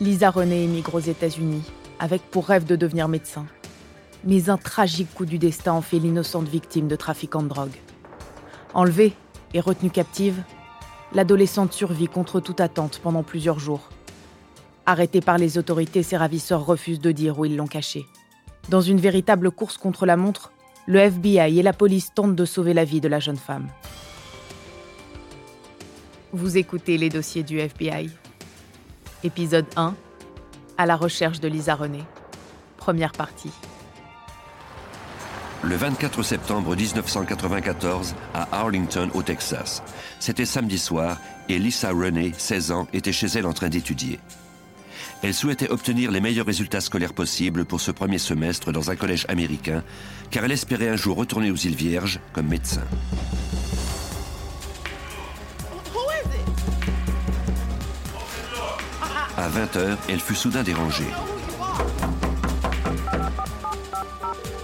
Lisa René émigre aux États-Unis, avec pour rêve de devenir médecin. Mais un tragique coup du destin en fait l'innocente victime de trafiquants de drogue. Enlevée et retenue captive, l'adolescente survit contre toute attente pendant plusieurs jours. Arrêtée par les autorités, ses ravisseurs refusent de dire où ils l'ont cachée. Dans une véritable course contre la montre, le FBI et la police tentent de sauver la vie de la jeune femme. Vous écoutez les dossiers du FBI. Épisode 1 À la recherche de Lisa René. Première partie. Le 24 septembre 1994, à Arlington, au Texas. C'était samedi soir et Lisa René, 16 ans, était chez elle en train d'étudier. Elle souhaitait obtenir les meilleurs résultats scolaires possibles pour ce premier semestre dans un collège américain, car elle espérait un jour retourner aux îles Vierges comme médecin. À 20h, elle fut soudain dérangée.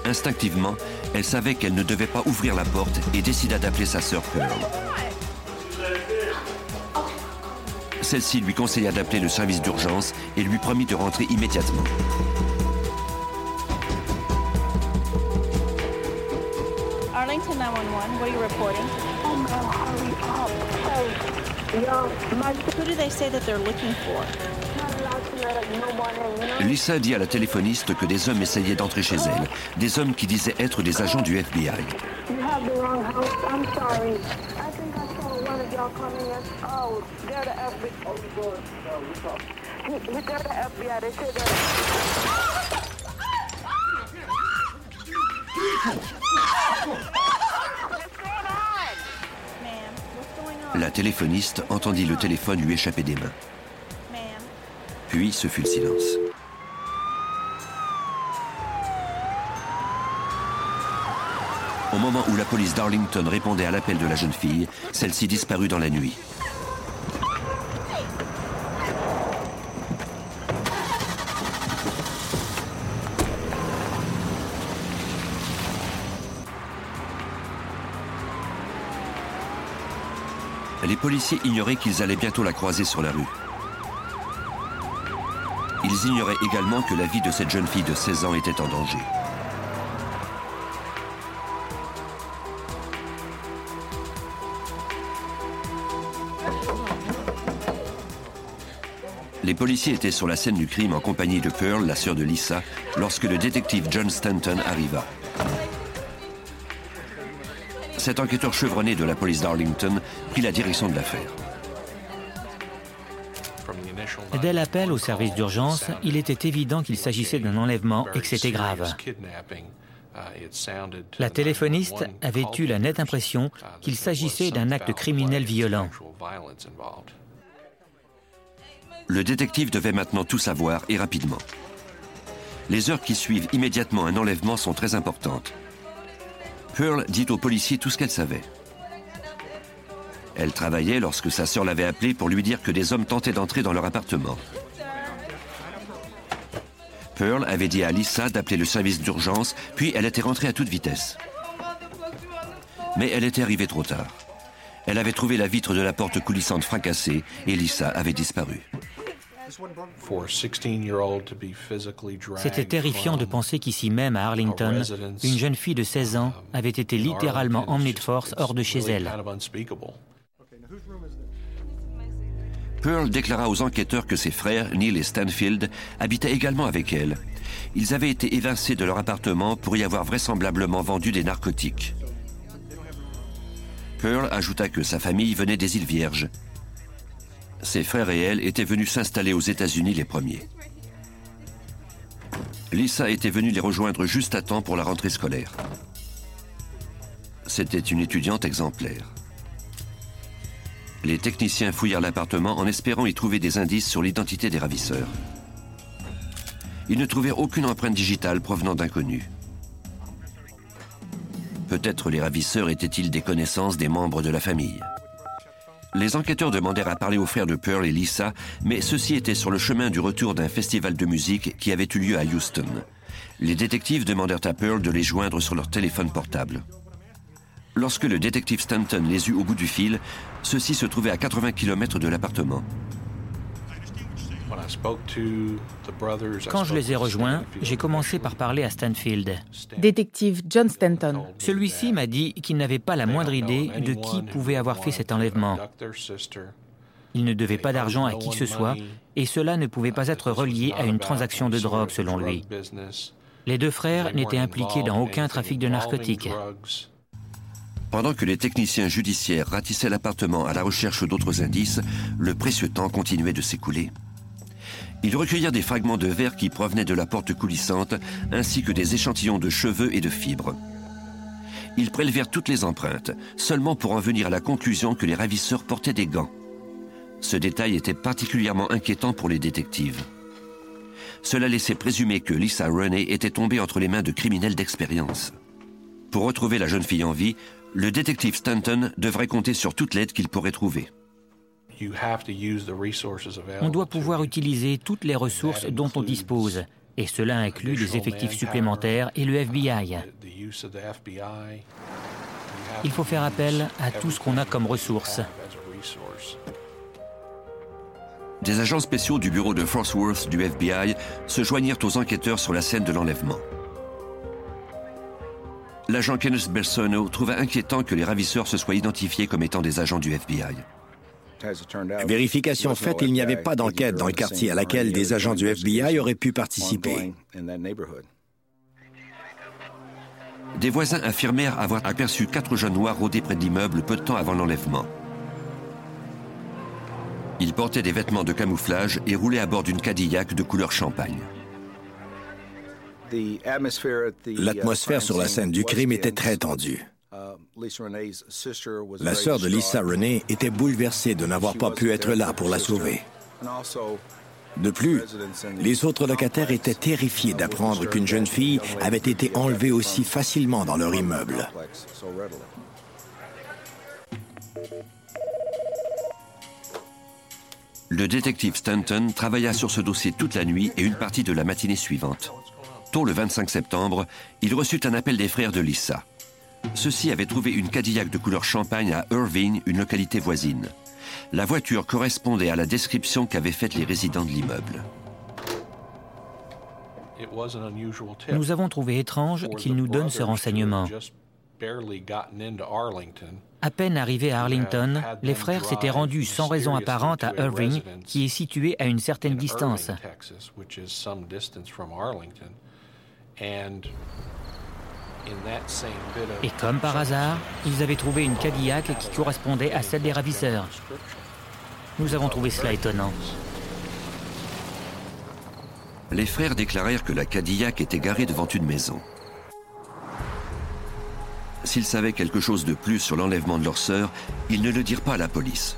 Instinctivement, elle savait qu'elle ne devait pas ouvrir la porte et décida d'appeler sa sœur Pearl. Celle-ci lui conseilla d'appeler le service d'urgence et lui promit de rentrer immédiatement. Arlington 911, what are you reporting? Oh no, hurry up. Hey, yo, my... Who do they say that they're looking for? Lisa dit à la téléphoniste que des hommes essayaient d'entrer chez elle, des hommes qui disaient être des agents du FBI. La téléphoniste entendit le téléphone lui échapper des mains. Ce fut le silence. Au moment où la police d'Arlington répondait à l'appel de la jeune fille, celle-ci disparut dans la nuit. Les policiers ignoraient qu'ils allaient bientôt la croiser sur la rue. Ils ignoraient également que la vie de cette jeune fille de 16 ans était en danger. Les policiers étaient sur la scène du crime en compagnie de Pearl, la sœur de Lisa, lorsque le détective John Stanton arriva. Cet enquêteur chevronné de la police d'Arlington prit la direction de l'affaire. Dès l'appel au service d'urgence, il était évident qu'il s'agissait d'un enlèvement et que c'était grave. La téléphoniste avait eu la nette impression qu'il s'agissait d'un acte criminel violent. Le détective devait maintenant tout savoir et rapidement. Les heures qui suivent immédiatement un enlèvement sont très importantes. Pearl dit aux policiers tout ce qu'elle savait. Elle travaillait lorsque sa sœur l'avait appelée pour lui dire que des hommes tentaient d'entrer dans leur appartement. Pearl avait dit à Lisa d'appeler le service d'urgence, puis elle était rentrée à toute vitesse. Mais elle était arrivée trop tard. Elle avait trouvé la vitre de la porte coulissante fracassée et Lisa avait disparu. C'était terrifiant de penser qu'ici même à Arlington, une jeune fille de 16 ans avait été littéralement emmenée de force hors de chez elle. Pearl déclara aux enquêteurs que ses frères, Neil et Stanfield, habitaient également avec elle. Ils avaient été évincés de leur appartement pour y avoir vraisemblablement vendu des narcotiques. Pearl ajouta que sa famille venait des îles Vierges. Ses frères et elle étaient venus s'installer aux États-Unis les premiers. Lisa était venue les rejoindre juste à temps pour la rentrée scolaire. C'était une étudiante exemplaire. Les techniciens fouillèrent l'appartement en espérant y trouver des indices sur l'identité des ravisseurs. Ils ne trouvèrent aucune empreinte digitale provenant d'inconnus. Peut-être les ravisseurs étaient-ils des connaissances des membres de la famille. Les enquêteurs demandèrent à parler aux frères de Pearl et Lisa, mais ceux-ci étaient sur le chemin du retour d'un festival de musique qui avait eu lieu à Houston. Les détectives demandèrent à Pearl de les joindre sur leur téléphone portable. Lorsque le détective Stanton les eut au bout du fil, ceux-ci se trouvaient à 80 km de l'appartement. Quand je les ai rejoints, j'ai commencé par parler à Stanfield. Détective John Stanton. Celui-ci m'a dit qu'il n'avait pas la moindre idée de qui pouvait avoir fait cet enlèvement. Il ne devait pas d'argent à qui que ce soit et cela ne pouvait pas être relié à une transaction de drogue selon lui. Les deux frères n'étaient impliqués dans aucun trafic de narcotiques. Pendant que les techniciens judiciaires ratissaient l'appartement à la recherche d'autres indices, le précieux temps continuait de s'écouler. Ils recueillirent des fragments de verre qui provenaient de la porte coulissante, ainsi que des échantillons de cheveux et de fibres. Ils prélevèrent toutes les empreintes, seulement pour en venir à la conclusion que les ravisseurs portaient des gants. Ce détail était particulièrement inquiétant pour les détectives. Cela laissait présumer que Lisa Rennie était tombée entre les mains de criminels d'expérience. Pour retrouver la jeune fille en vie, le détective Stanton devrait compter sur toute l'aide qu'il pourrait trouver. On doit pouvoir utiliser toutes les ressources dont on dispose, et cela inclut les effectifs supplémentaires et le FBI. Il faut faire appel à tout ce qu'on a comme ressources. Des agents spéciaux du bureau de Fort Worth du FBI se joignirent aux enquêteurs sur la scène de l'enlèvement l'agent Kenneth Bersono trouva inquiétant que les ravisseurs se soient identifiés comme étant des agents du FBI. Vérification faite, il n'y avait pas d'enquête dans le quartier à laquelle des agents du FBI auraient pu participer. Des voisins affirmèrent avoir aperçu quatre jeunes noirs rôder près de l'immeuble peu de temps avant l'enlèvement. Ils portaient des vêtements de camouflage et roulaient à bord d'une Cadillac de couleur champagne. L'atmosphère sur la scène du crime était très tendue. La sœur de Lisa Renee était bouleversée de n'avoir pas pu être là pour la sauver. De plus, les autres locataires étaient terrifiés d'apprendre qu'une jeune fille avait été enlevée aussi facilement dans leur immeuble. Le détective Stanton travailla sur ce dossier toute la nuit et une partie de la matinée suivante le 25 septembre, il reçut un appel des frères de Lisa. Ceux-ci avaient trouvé une Cadillac de couleur champagne à Irving, une localité voisine. La voiture correspondait à la description qu'avaient faite les résidents de l'immeuble. Nous avons trouvé étrange qu'il nous donne ce renseignement. À peine arrivés à Arlington, les frères s'étaient rendus sans raison apparente à Irving, qui est situé à une certaine distance. Et comme par hasard, ils avaient trouvé une Cadillac qui correspondait à celle des ravisseurs. Nous avons trouvé cela étonnant. Les frères déclarèrent que la Cadillac était garée devant une maison. S'ils savaient quelque chose de plus sur l'enlèvement de leur sœur, ils ne le dirent pas à la police.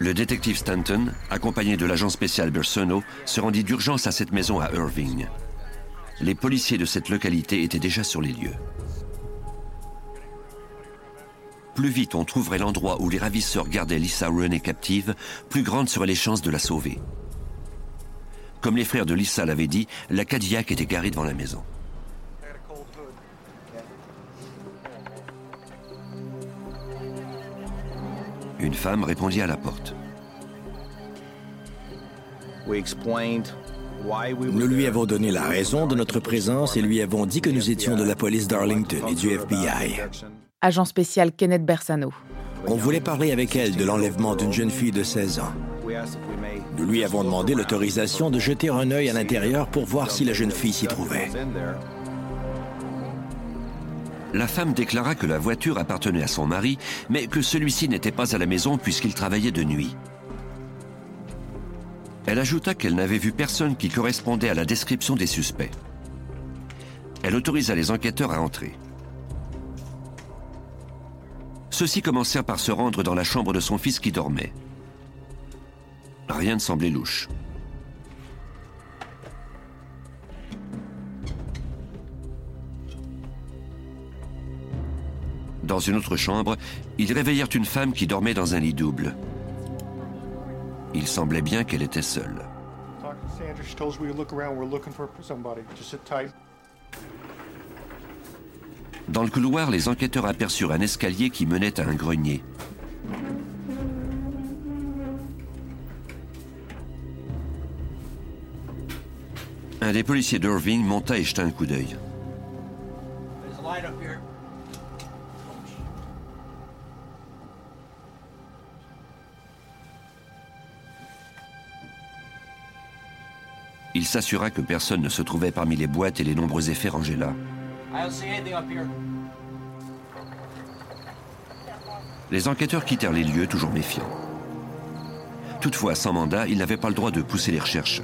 Le détective Stanton, accompagné de l'agent spécial Bersono, se rendit d'urgence à cette maison à Irving. Les policiers de cette localité étaient déjà sur les lieux. Plus vite on trouverait l'endroit où les ravisseurs gardaient Lisa Renée captive, plus grandes seraient les chances de la sauver. Comme les frères de Lisa l'avaient dit, la Cadillac était garée devant la maison. Une femme répondit à la porte. Nous lui avons donné la raison de notre présence et lui avons dit que nous étions de la police d'Arlington et du FBI. Agent spécial Kenneth Bersano. On voulait parler avec elle de l'enlèvement d'une jeune fille de 16 ans. Nous lui avons demandé l'autorisation de jeter un œil à l'intérieur pour voir si la jeune fille s'y trouvait. La femme déclara que la voiture appartenait à son mari, mais que celui-ci n'était pas à la maison puisqu'il travaillait de nuit. Elle ajouta qu'elle n'avait vu personne qui correspondait à la description des suspects. Elle autorisa les enquêteurs à entrer. Ceux-ci commencèrent par se rendre dans la chambre de son fils qui dormait. Rien ne semblait louche. Dans une autre chambre, ils réveillèrent une femme qui dormait dans un lit double. Il semblait bien qu'elle était seule. Dans le couloir, les enquêteurs aperçurent un escalier qui menait à un grenier. Un des policiers d'Irving monta et jeta un coup d'œil. Il s'assura que personne ne se trouvait parmi les boîtes et les nombreux effets rangés là. Les enquêteurs quittèrent les lieux toujours méfiants. Toutefois, sans mandat, ils n'avaient pas le droit de pousser les recherches.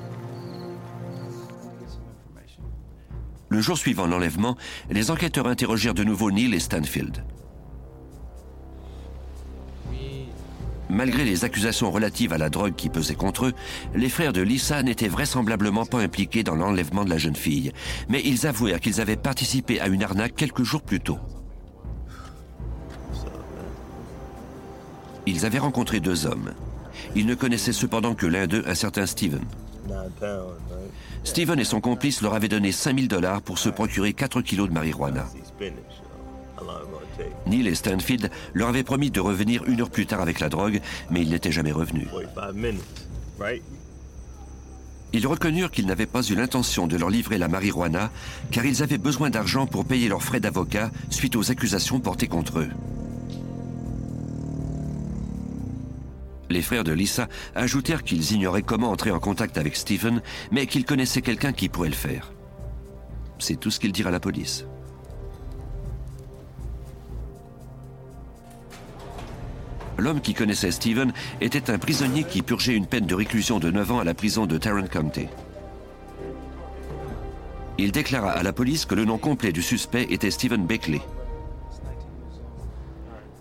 Le jour suivant l'enlèvement, les enquêteurs interrogèrent de nouveau Neil et Stanfield. Malgré les accusations relatives à la drogue qui pesaient contre eux, les frères de Lisa n'étaient vraisemblablement pas impliqués dans l'enlèvement de la jeune fille, mais ils avouèrent qu'ils avaient participé à une arnaque quelques jours plus tôt. Ils avaient rencontré deux hommes. Ils ne connaissaient cependant que l'un d'eux, un certain Steven. Steven et son complice leur avaient donné 5000 dollars pour se procurer 4 kilos de marijuana. Neil et Stanfield leur avaient promis de revenir une heure plus tard avec la drogue, mais ils n'étaient jamais revenus. Ils reconnurent qu'ils n'avaient pas eu l'intention de leur livrer la marijuana, car ils avaient besoin d'argent pour payer leurs frais d'avocat suite aux accusations portées contre eux. Les frères de Lisa ajoutèrent qu'ils ignoraient comment entrer en contact avec Stephen, mais qu'ils connaissaient quelqu'un qui pourrait le faire. C'est tout ce qu'ils dirent à la police. L'homme qui connaissait Stephen était un prisonnier qui purgeait une peine de réclusion de 9 ans à la prison de Tarrant County. Il déclara à la police que le nom complet du suspect était Stephen Beckley.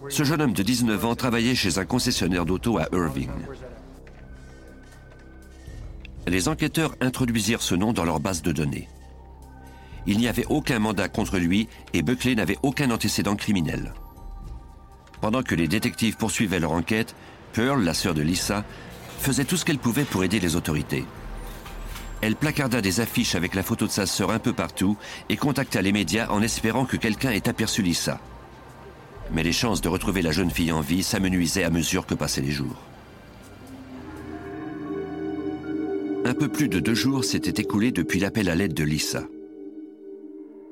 Ce jeune homme de 19 ans travaillait chez un concessionnaire d'auto à Irving. Les enquêteurs introduisirent ce nom dans leur base de données. Il n'y avait aucun mandat contre lui et Buckley n'avait aucun antécédent criminel. Pendant que les détectives poursuivaient leur enquête, Pearl, la sœur de Lisa, faisait tout ce qu'elle pouvait pour aider les autorités. Elle placarda des affiches avec la photo de sa sœur un peu partout et contacta les médias en espérant que quelqu'un ait aperçu Lisa. Mais les chances de retrouver la jeune fille en vie s'amenuisaient à mesure que passaient les jours. Un peu plus de deux jours s'étaient écoulés depuis l'appel à l'aide de Lisa.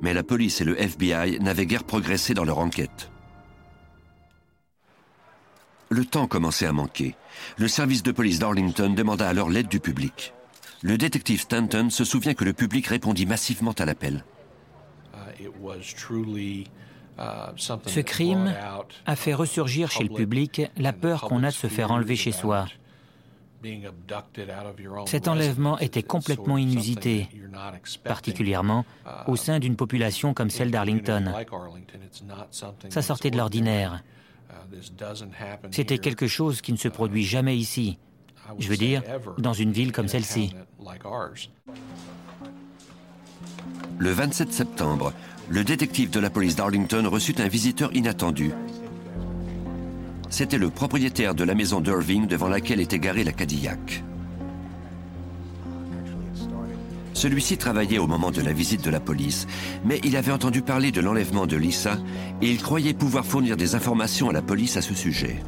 Mais la police et le FBI n'avaient guère progressé dans leur enquête. Le temps commençait à manquer. Le service de police d'Arlington demanda alors l'aide du public. Le détective Stanton se souvient que le public répondit massivement à l'appel. Ce crime a fait ressurgir chez le public la peur qu'on a de se faire enlever chez soi. Cet enlèvement était complètement inusité, particulièrement au sein d'une population comme celle d'Arlington. Ça sortait de l'ordinaire. C'était quelque chose qui ne se produit jamais ici. Je veux dire, dans une ville comme celle-ci. Le 27 septembre, le détective de la police d'Arlington reçut un visiteur inattendu. C'était le propriétaire de la maison d'Irving devant laquelle était garée la Cadillac. Celui-ci travaillait au moment de la visite de la police, mais il avait entendu parler de l'enlèvement de Lisa et il croyait pouvoir fournir des informations à la police à ce sujet.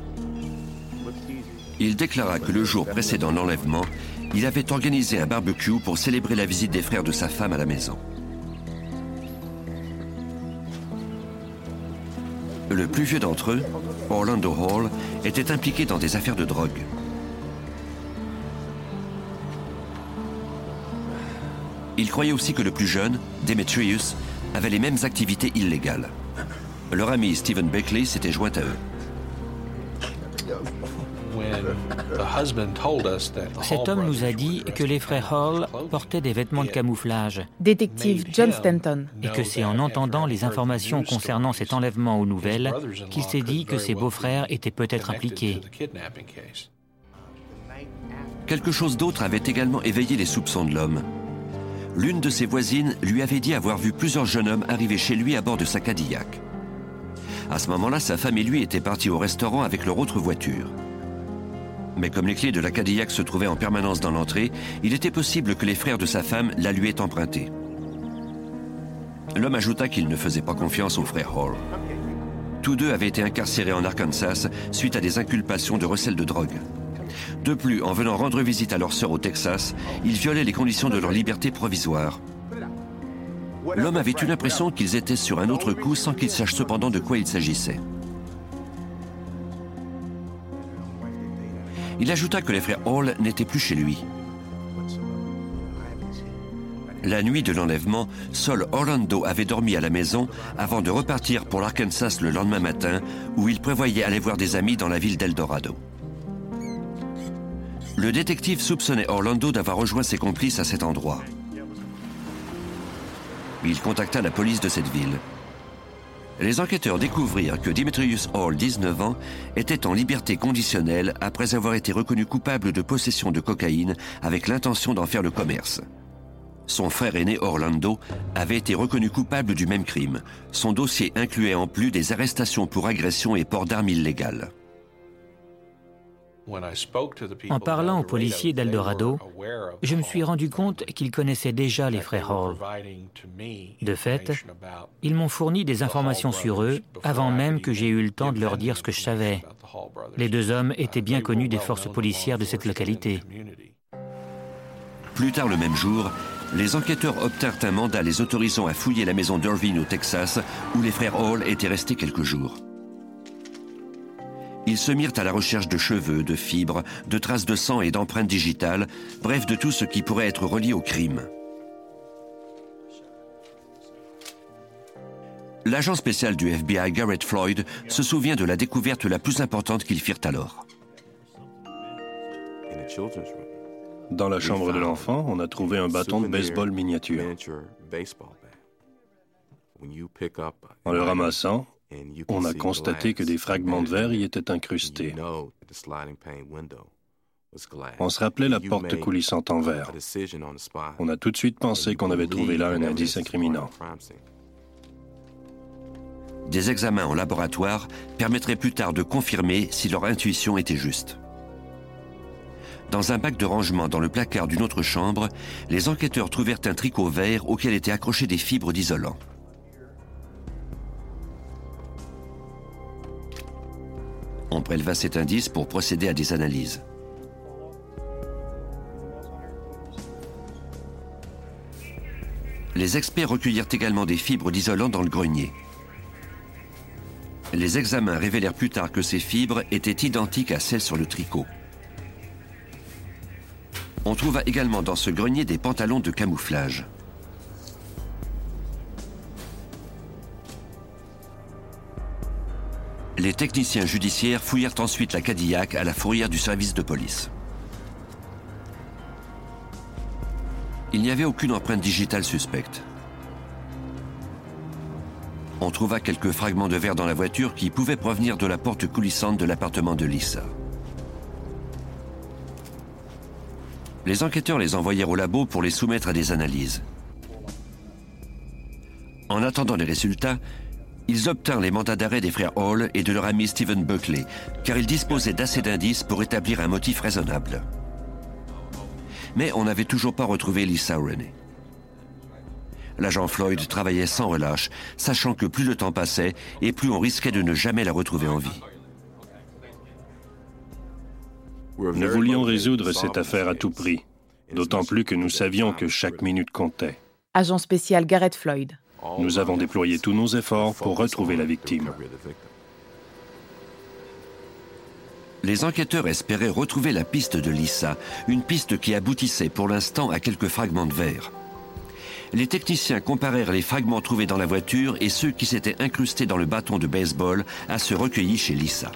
Il déclara que le jour précédant l'enlèvement, il avait organisé un barbecue pour célébrer la visite des frères de sa femme à la maison. Le plus vieux d'entre eux, Orlando Hall, était impliqué dans des affaires de drogue. Il croyait aussi que le plus jeune, Demetrius, avait les mêmes activités illégales. Leur ami Stephen Beckley s'était joint à eux. Cet homme nous a dit que les frères Hall portaient des vêtements de camouflage. Détective John Stanton. Et que c'est en entendant les informations concernant cet enlèvement aux nouvelles qu'il s'est dit que ses beaux-frères étaient peut-être impliqués. Quelque chose d'autre avait également éveillé les soupçons de l'homme l'une de ses voisines lui avait dit avoir vu plusieurs jeunes hommes arriver chez lui à bord de sa Cadillac. À ce moment-là, sa femme et lui étaient partis au restaurant avec leur autre voiture. Mais comme les clés de la Cadillac se trouvaient en permanence dans l'entrée, il était possible que les frères de sa femme la lui aient empruntée. L'homme ajouta qu'il ne faisait pas confiance aux frères Hall. Tous deux avaient été incarcérés en Arkansas suite à des inculpations de recel de drogue. De plus, en venant rendre visite à leur sœur au Texas, ils violaient les conditions de leur liberté provisoire. L'homme avait eu l'impression qu'ils étaient sur un autre coup sans qu'ils sachent cependant de quoi il s'agissait. Il ajouta que les frères Hall n'étaient plus chez lui. La nuit de l'enlèvement, seul Orlando avait dormi à la maison avant de repartir pour l'Arkansas le lendemain matin, où il prévoyait aller voir des amis dans la ville d'Eldorado. Le détective soupçonnait Orlando d'avoir rejoint ses complices à cet endroit. Il contacta la police de cette ville. Les enquêteurs découvrirent que Dimitrius Hall, 19 ans, était en liberté conditionnelle après avoir été reconnu coupable de possession de cocaïne avec l'intention d'en faire le commerce. Son frère aîné Orlando avait été reconnu coupable du même crime. Son dossier incluait en plus des arrestations pour agression et port d'armes illégales. En parlant aux policiers d'Eldorado, je me suis rendu compte qu'ils connaissaient déjà les frères Hall. De fait, ils m'ont fourni des informations sur eux avant même que j'aie eu le temps de leur dire ce que je savais. Les deux hommes étaient bien connus des forces policières de cette localité. Plus tard le même jour, les enquêteurs obtinrent un mandat les autorisant à fouiller la maison d'Irvine au Texas, où les frères Hall étaient restés quelques jours. Ils se mirent à la recherche de cheveux, de fibres, de traces de sang et d'empreintes digitales, bref de tout ce qui pourrait être relié au crime. L'agent spécial du FBI, Garrett Floyd, se souvient de la découverte la plus importante qu'ils firent alors. Dans la chambre de l'enfant, on a trouvé un bâton de baseball miniature. En le ramassant, on a constaté que des fragments de verre y étaient incrustés. On se rappelait la porte coulissante en verre. On a tout de suite pensé qu'on avait trouvé là un indice incriminant. Des examens en laboratoire permettraient plus tard de confirmer si leur intuition était juste. Dans un bac de rangement dans le placard d'une autre chambre, les enquêteurs trouvèrent un tricot vert auquel étaient accrochées des fibres d'isolant. On préleva cet indice pour procéder à des analyses. Les experts recueillirent également des fibres d'isolant dans le grenier. Les examens révélèrent plus tard que ces fibres étaient identiques à celles sur le tricot. On trouva également dans ce grenier des pantalons de camouflage. Les techniciens judiciaires fouillèrent ensuite la Cadillac à la fourrière du service de police. Il n'y avait aucune empreinte digitale suspecte. On trouva quelques fragments de verre dans la voiture qui pouvaient provenir de la porte coulissante de l'appartement de Lisa. les enquêteurs les envoyèrent au labo pour les soumettre à des analyses. En attendant les résultats, ils obtinrent les mandats d'arrêt des frères Hall et de leur ami Stephen Buckley, car ils disposaient d'assez d'indices pour établir un motif raisonnable. Mais on n'avait toujours pas retrouvé Lisa Rennie. L'agent Floyd travaillait sans relâche, sachant que plus le temps passait et plus on risquait de ne jamais la retrouver en vie. Nous voulions résoudre cette affaire à tout prix, d'autant plus que nous savions que chaque minute comptait. Agent spécial Garrett Floyd. Nous avons déployé tous nos efforts pour retrouver la victime. Les enquêteurs espéraient retrouver la piste de Lisa, une piste qui aboutissait pour l'instant à quelques fragments de verre. Les techniciens comparèrent les fragments trouvés dans la voiture et ceux qui s'étaient incrustés dans le bâton de baseball à ceux recueillis chez Lisa.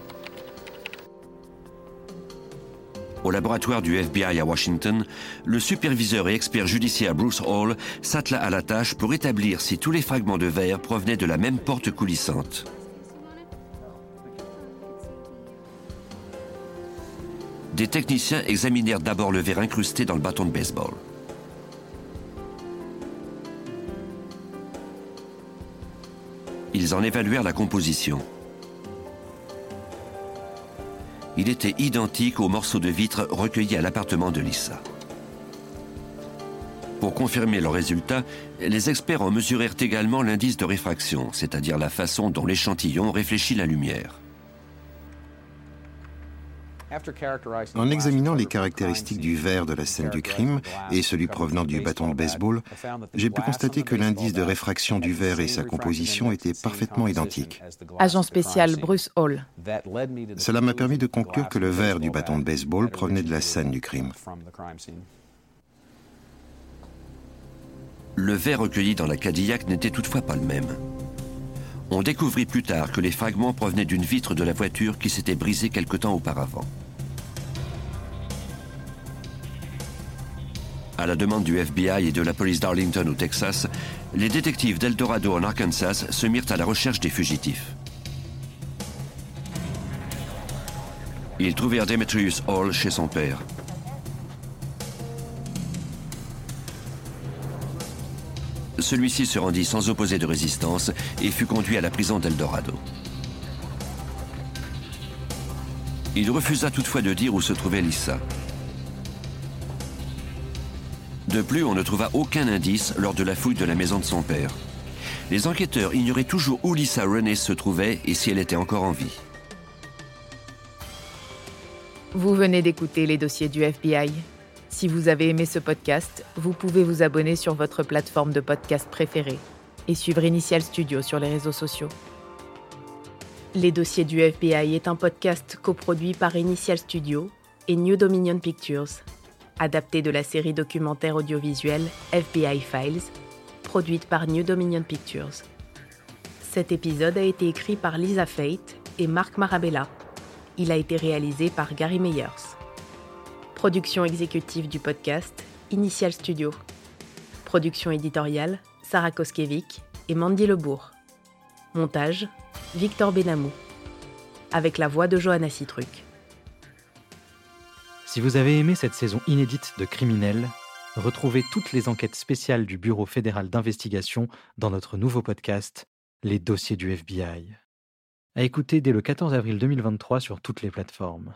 Au laboratoire du FBI à Washington, le superviseur et expert judiciaire Bruce Hall s'attela à la tâche pour établir si tous les fragments de verre provenaient de la même porte coulissante. Des techniciens examinèrent d'abord le verre incrusté dans le bâton de baseball. Ils en évaluèrent la composition il était identique aux morceaux de vitre recueillis à l'appartement de Lisa. Pour confirmer leurs résultats, les experts en mesurèrent également l'indice de réfraction, c'est-à-dire la façon dont l'échantillon réfléchit la lumière. En examinant les caractéristiques du verre de la scène du crime et celui provenant du bâton de baseball, j'ai pu constater que l'indice de réfraction du verre et sa composition étaient parfaitement identiques. Agent spécial Bruce Hall. Cela m'a permis de conclure que le verre du bâton de baseball provenait de la scène du crime. Le verre recueilli dans la Cadillac n'était toutefois pas le même. On découvrit plus tard que les fragments provenaient d'une vitre de la voiture qui s'était brisée quelque temps auparavant. À la demande du FBI et de la police d'Arlington au Texas, les détectives d'Eldorado en Arkansas se mirent à la recherche des fugitifs. Ils trouvèrent Demetrius Hall chez son père. Celui-ci se rendit sans opposer de résistance et fut conduit à la prison d'Eldorado. Il refusa toutefois de dire où se trouvait Lisa. De plus, on ne trouva aucun indice lors de la fouille de la maison de son père. Les enquêteurs ignoraient toujours où Lisa Renée se trouvait et si elle était encore en vie. Vous venez d'écouter les dossiers du FBI. Si vous avez aimé ce podcast, vous pouvez vous abonner sur votre plateforme de podcast préférée et suivre Initial Studio sur les réseaux sociaux. Les dossiers du FBI est un podcast coproduit par Initial Studio et New Dominion Pictures, adapté de la série documentaire audiovisuelle FBI Files, produite par New Dominion Pictures. Cet épisode a été écrit par Lisa Fate et Marc Marabella. Il a été réalisé par Gary Meyers. Production exécutive du podcast, Initial Studio. Production éditoriale, Sarah Koskiewicz et Mandy Lebourg. Montage, Victor Benamou. Avec la voix de Johanna Citruc. Si vous avez aimé cette saison inédite de Criminels, retrouvez toutes les enquêtes spéciales du Bureau fédéral d'investigation dans notre nouveau podcast, Les dossiers du FBI. À écouter dès le 14 avril 2023 sur toutes les plateformes.